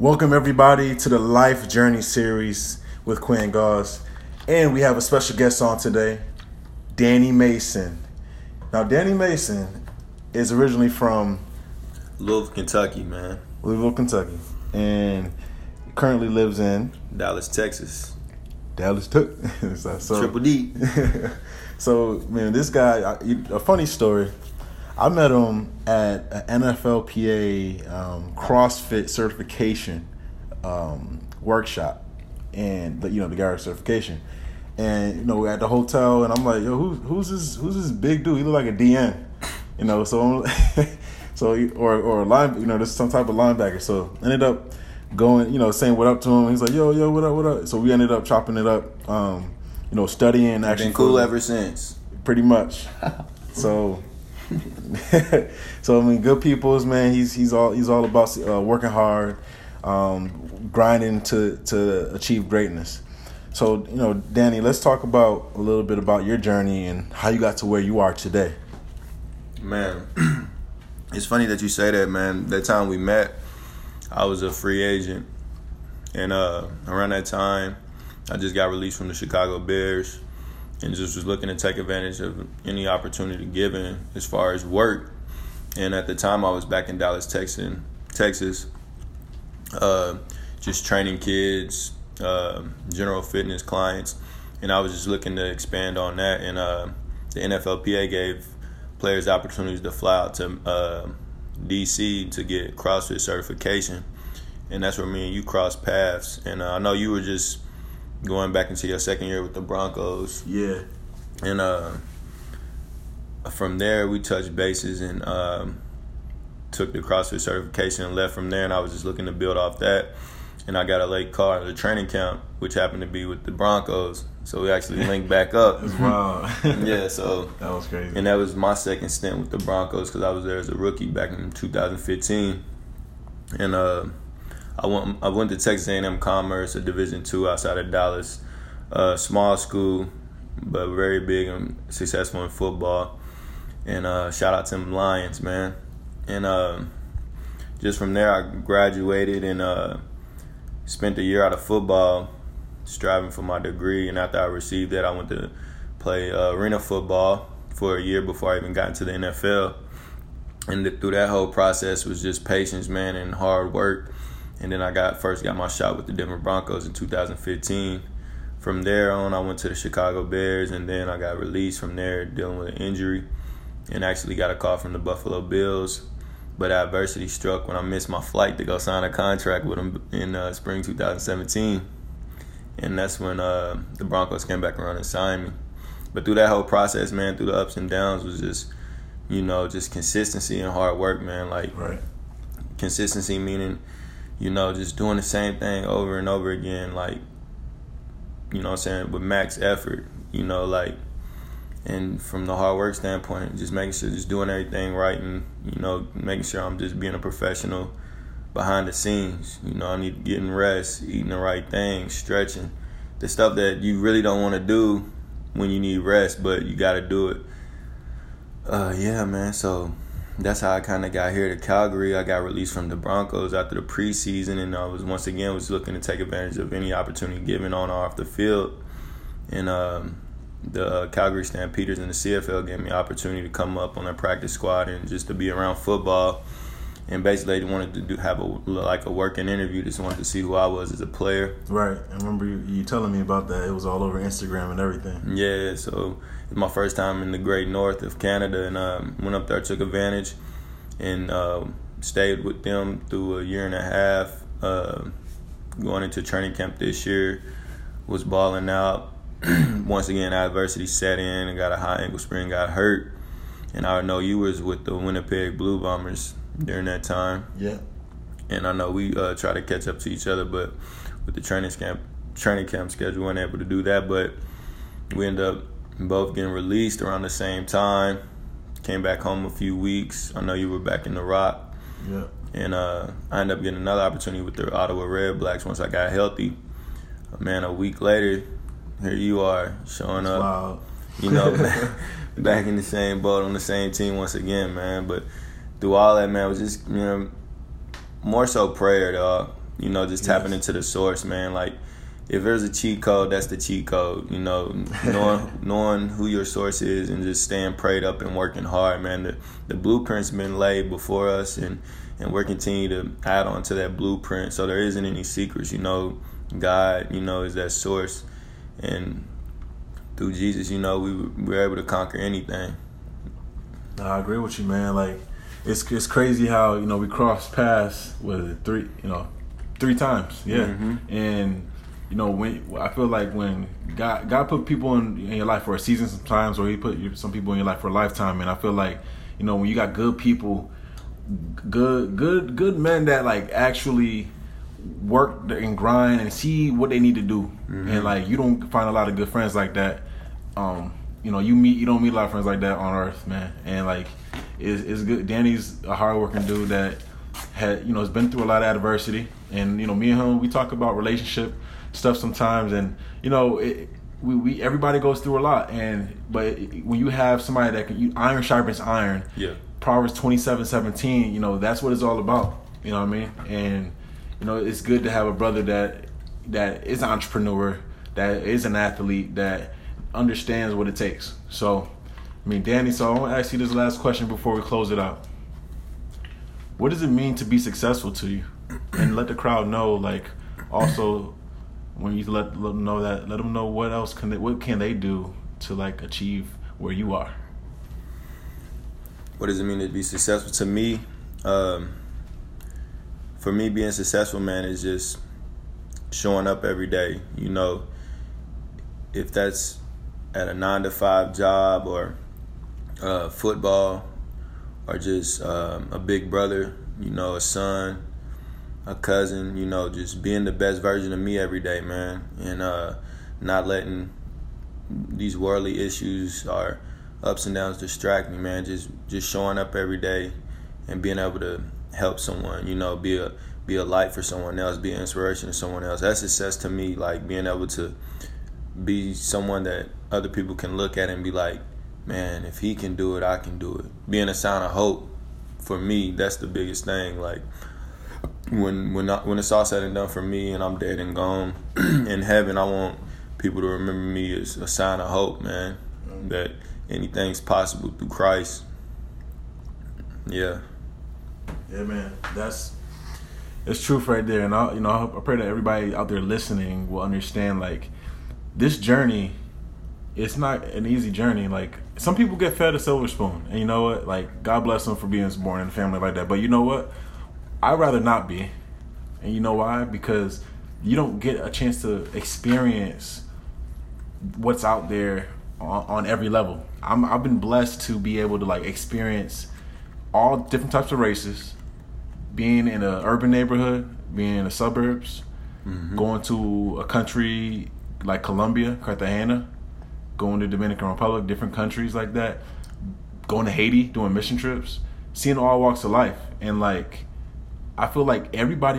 Welcome everybody to the Life Journey series with Quinn Gauze. And we have a special guest on today, Danny Mason. Now Danny Mason is originally from Louisville, Kentucky, man. Louisville, Kentucky. And currently lives in Dallas, Texas. Dallas Texas. so, Triple D. so man, this guy, a funny story. I met him at an NFLPA um, CrossFit certification um, workshop, and you know the guy certification, and you know we're at the hotel, and I'm like, yo, who, who's this? Who's this big dude? He look like a DN, you know. So, so or or a line, you know, there's some type of linebacker. So ended up going, you know, saying what up to him. He's like, yo, yo, what up, what up? So we ended up chopping it up, um, you know, studying. Actually, been cool ever since. Pretty much. so so I mean, good people's man. He's he's all he's all about uh, working hard, um, grinding to to achieve greatness. So you know, Danny, let's talk about a little bit about your journey and how you got to where you are today. Man, it's funny that you say that, man. That time we met, I was a free agent, and uh, around that time, I just got released from the Chicago Bears and just was looking to take advantage of any opportunity given as far as work. And at the time, I was back in Dallas, Texas, Texas, uh, just training kids, uh, general fitness clients, and I was just looking to expand on that. And uh, the NFLPA gave players opportunities to fly out to uh, DC to get CrossFit certification, and that's where me and you crossed paths. And uh, I know you were just going back into your second year with the Broncos. Yeah. And uh, from there, we touched bases and um, took the CrossFit certification and left from there. And I was just looking to build off that. And I got a late call at a training camp, which happened to be with the Broncos. So we actually linked back up. wow. yeah, so that was crazy. And that was my second stint with the Broncos because I was there as a rookie back in 2015. And uh, I went I went to Texas A&M Commerce, a Division two outside of Dallas, uh, small school, but very big and successful in football. And uh, shout out to them Lions, man. And uh, just from there, I graduated and uh, spent a year out of football, striving for my degree. And after I received that, I went to play uh, arena football for a year before I even got into the NFL. And through that whole process was just patience, man, and hard work and then I got first got my shot with the Denver Broncos in 2015. From there on, I went to the Chicago Bears, and then I got released from there dealing with an injury, and actually got a call from the Buffalo Bills. But adversity struck when I missed my flight to go sign a contract with them in uh, spring 2017, and that's when uh, the Broncos came back around and signed me. But through that whole process, man, through the ups and downs, was just you know just consistency and hard work, man. Like right. consistency meaning you know, just doing the same thing over and over again, like, you know I'm saying, with max effort, you know, like, and from the hard work standpoint, just making sure, just doing everything right and, you know, making sure I'm just being a professional behind the scenes. You know, I need getting rest, eating the right things, stretching, the stuff that you really don't want to do when you need rest, but you got to do it. Uh, yeah, man. So that's how I kind of got here to Calgary. I got released from the Broncos after the preseason, and I was once again was looking to take advantage of any opportunity given on or off the field. And um, the uh, Calgary Stampeders and the CFL gave me opportunity to come up on their practice squad and just to be around football. And basically, they wanted to do have a like a working interview. Just wanted to see who I was as a player. Right. I remember you, you telling me about that. It was all over Instagram and everything. Yeah. So it's my first time in the great north of Canada, and um, went up there, took advantage, and uh, stayed with them through a year and a half. Uh, going into training camp this year, was balling out. Once again, adversity set in, and got a high ankle sprain, got hurt, and I know you was with the Winnipeg Blue Bombers during that time. Yeah. And I know we uh, try to catch up to each other, but with the training camp training camp schedule, we weren't able to do that. But we end up both getting released around the same time. Came back home a few weeks. I know you were back in the Rock. Yeah. And uh, I ended up getting another opportunity with the Ottawa Red Blacks once I got healthy. Man, a week later, here you are showing That's up. Wild. You know, back in the same boat on the same team once again, man. But through all that, man, it was just you know more so prayer, dog. You know, just tapping into the source, man. Like if there's a cheat code, that's the cheat code. You know, knowing knowing who your source is and just staying prayed up and working hard, man. The the blueprint's been laid before us, and and we're continue to add on to that blueprint. So there isn't any secrets. You know, God, you know, is that source, and through Jesus, you know, we we're able to conquer anything. I agree with you, man. Like it's it's crazy how you know we crossed paths with three, you know, three times, yeah, mm-hmm. and you know, when I feel like when God God put people in, in your life for a season sometimes, or He put some people in your life for a lifetime, and I feel like you know when you got good people, good good good men that like actually work and grind and see what they need to do, mm-hmm. and like you don't find a lot of good friends like that. Um, you know, you meet you don't meet a lot of friends like that on earth, man, and like it's, it's good. Danny's a hardworking dude that had you know has been through a lot of adversity, and you know me and him we talk about relationship stuff sometimes, and you know, it, we, we everybody goes through a lot, and but when you have somebody that can, you, iron sharpens iron. Yeah. Proverbs twenty seven seventeen. You know that's what it's all about. You know what I mean? And you know it's good to have a brother that that is an entrepreneur, that is an athlete, that understands what it takes. So, I mean, Danny. So I want to ask you this last question before we close it out. What does it mean to be successful to you? And let the crowd know, like, also when you let, let them know that, let them know what else can they, what can they do to like achieve where you are. What does it mean to be successful? To me, um, for me, being successful, man, is just showing up every day. You know, if that's at a nine to five job or uh, football or just um, a big brother, you know, a son, a cousin, you know, just being the best version of me every day, man, and uh, not letting these worldly issues or ups and downs distract me, man. Just just showing up every day and being able to help someone, you know, be a be a light for someone else, be an inspiration to someone else. That's success to me, like being able to be someone that other people can look at and be like, man, if he can do it, I can do it. Being a sign of hope for me, that's the biggest thing. Like when when I, when it's all said and done for me and I'm dead and gone in heaven, I want people to remember me as a sign of hope, man. Mm-hmm. That anything's possible through Christ. Yeah. Yeah, man. That's it's truth right there, and I, you know, I pray that everybody out there listening will understand. Like this journey, it's not an easy journey. Like some people get fed a silver spoon, and you know what? Like God bless them for being born in a family like that. But you know what? I'd rather not be. And you know why? Because you don't get a chance to experience what's out there on, on every level. I'm, I've been blessed to be able to like experience all different types of races, being in an urban neighborhood, being in the suburbs, mm-hmm. going to a country like Colombia, Cartagena, going to Dominican Republic, different countries like that, going to Haiti, doing mission trips, seeing all walks of life, and like I feel like everybody